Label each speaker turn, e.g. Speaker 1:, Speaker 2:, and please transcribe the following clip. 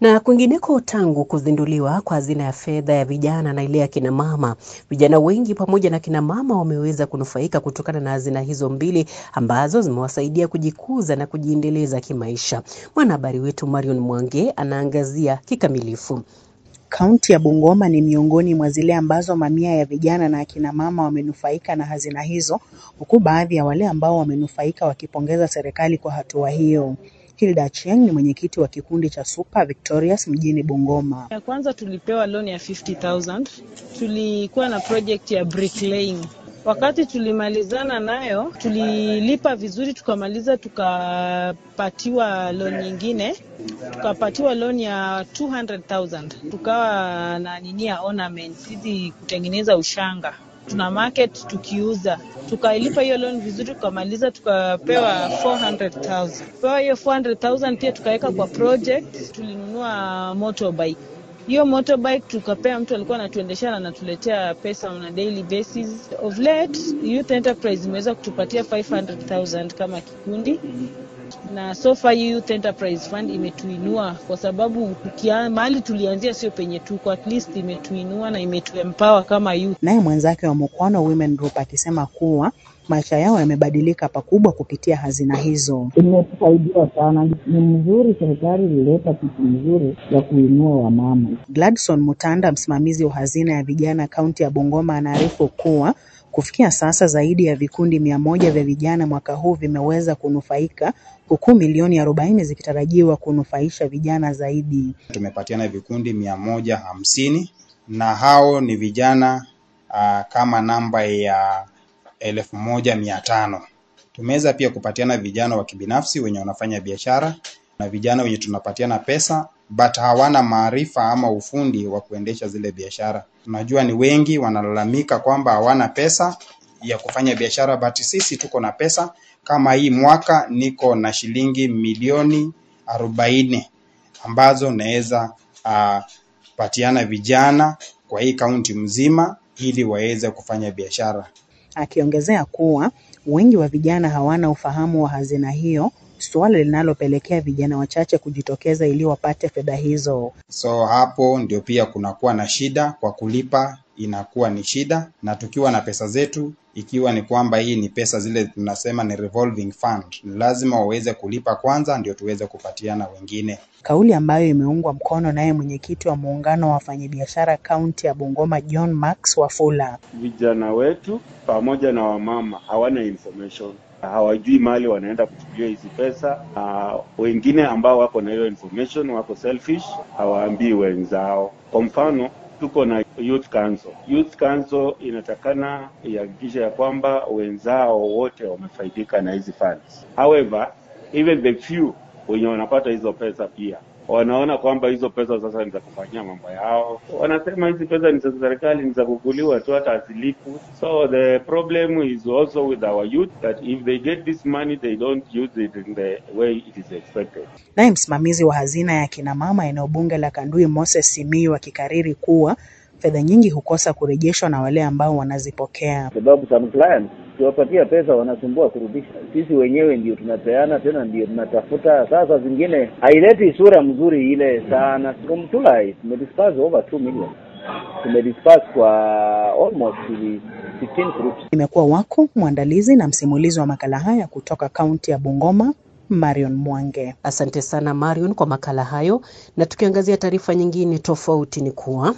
Speaker 1: Na kwingineko, tangu kuzinduliwa kwa hazina ya fedha ya vijana na ile ya kina mama, vijana wengi pamoja na kina mama wameweza kunufaika kutokana na hazina hizo mbili ambazo zimewasaidia kujikuza na kujiendeleza kimaisha. Mwanahabari wetu Marion Mwange anaangazia kikamilifu.
Speaker 2: Kaunti ya Bungoma ni miongoni mwa zile ambazo mamia ya vijana na akina mama wamenufaika na hazina hizo, huku baadhi ya wale ambao wamenufaika wakipongeza serikali kwa hatua hiyo. Hilda Cheng ni mwenyekiti wa kikundi cha Super Victorious mjini Bungoma.
Speaker 3: Ya kwanza tulipewa loan ya 50,000. Tulikuwa na project ya bricklaying. Wakati tulimalizana nayo, tulilipa vizuri, tukamaliza, tukapatiwa loan nyingine, tukapatiwa loan ya 200,000. Tukawa na nini ya ornaments hizi kutengeneza ushanga tuna market tukiuza, tukailipa hiyo loan vizuri, tukamaliza, tukapewa 400,000. Pewa hiyo 400,000 pia tukaweka kwa project, tulinunua motorbike. Hiyo motorbike tukapea mtu alikuwa anatuendesha na anatuletea pesa on a daily basis. Of late, Youth Enterprise imeweza kutupatia 500,000 kama kikundi na so far Youth Enterprise Fund imetuinua kwa sababu tukia, mahali tulianzia sio penye tuko, at least imetuinua na imetuempower kama youth.
Speaker 2: Naye mwenzake wa Mukwano Women Group akisema kuwa maisha yao yamebadilika pakubwa kupitia hazina hizo.
Speaker 4: Imetusaidia sana, ni mzuri, serikali ilileta kitu mzuri ya kuinua wamama.
Speaker 2: Gladson Mutanda, msimamizi wa hazina ya vijana kaunti ya Bungoma, anaarifu kuwa kufikia sasa zaidi ya vikundi mia moja vya vijana mwaka huu vimeweza kunufaika huku milioni arobaini zikitarajiwa kunufaisha vijana zaidi.
Speaker 5: Tumepatiana vikundi mia moja hamsini na hao ni vijana uh, kama namba ya elfu moja mia tano. Tumeweza pia kupatiana vijana wa kibinafsi wenye wanafanya biashara na vijana wenye tunapatiana pesa but hawana maarifa ama ufundi wa kuendesha zile biashara. Tunajua ni wengi wanalalamika kwamba hawana pesa ya kufanya biashara, but sisi tuko na pesa. Kama hii mwaka niko na shilingi milioni arobaini ambazo naweza uh, patiana vijana kwa hii kaunti mzima ili waweze kufanya biashara.
Speaker 2: Akiongezea kuwa wengi wa vijana hawana ufahamu wa hazina hiyo, suala linalopelekea vijana wachache kujitokeza ili wapate fedha hizo.
Speaker 5: So hapo ndio pia kunakuwa na shida kwa kulipa, inakuwa ni shida, na tukiwa na pesa zetu, ikiwa ni kwamba hii ni pesa zile tunasema ni revolving fund, lazima waweze kulipa kwanza ndio tuweze kupatiana wengine.
Speaker 2: Kauli ambayo imeungwa mkono naye mwenyekiti wa muungano wa wafanyabiashara kaunti ya Bungoma John Max Wafula.
Speaker 6: Vijana wetu pamoja na wamama hawana information hawajui mahali wanaenda kuchukulia hizi pesa. Uh, wengine ambao wako na hiyo information wako selfish, hawaambii wenzao. Kwa mfano tuko na youth council. Youth council inatakana ihakikisha ya kwamba wenzao wote wamefaidika na hizi funds. However, even the few wenye wanapata hizo pesa pia wanaona kwamba hizo pesa sasa ni za kufanyia mambo yao. Wanasema hizi pesa ni za serikali, ni za kukuliwa tu, hata hazilipu. So the problem is also with our youth that if they get this money they don't use it in the way it is expected.
Speaker 2: Naye msimamizi wa hazina ya kina mama eneo bunge la Kandui Moses Simiyu akikariri kuwa fedha nyingi hukosa kurejeshwa na wale ambao wanazipokea.
Speaker 7: sababu some clients tuwapatia pesa wanasumbua kurudisha. Sisi wenyewe ndio tunapeana tena ndio tunatafuta. Sasa zingine haileti sura mzuri ile sana. From July over 2 million, tumedisperse kwa almost 15 groups.
Speaker 2: Imekuwa wako mwandalizi na msimulizi wa makala haya kutoka kaunti ya Bungoma, Marion Mwange.
Speaker 1: Asante sana Marion kwa makala hayo. Na tukiangazia taarifa nyingine tofauti ni kuwa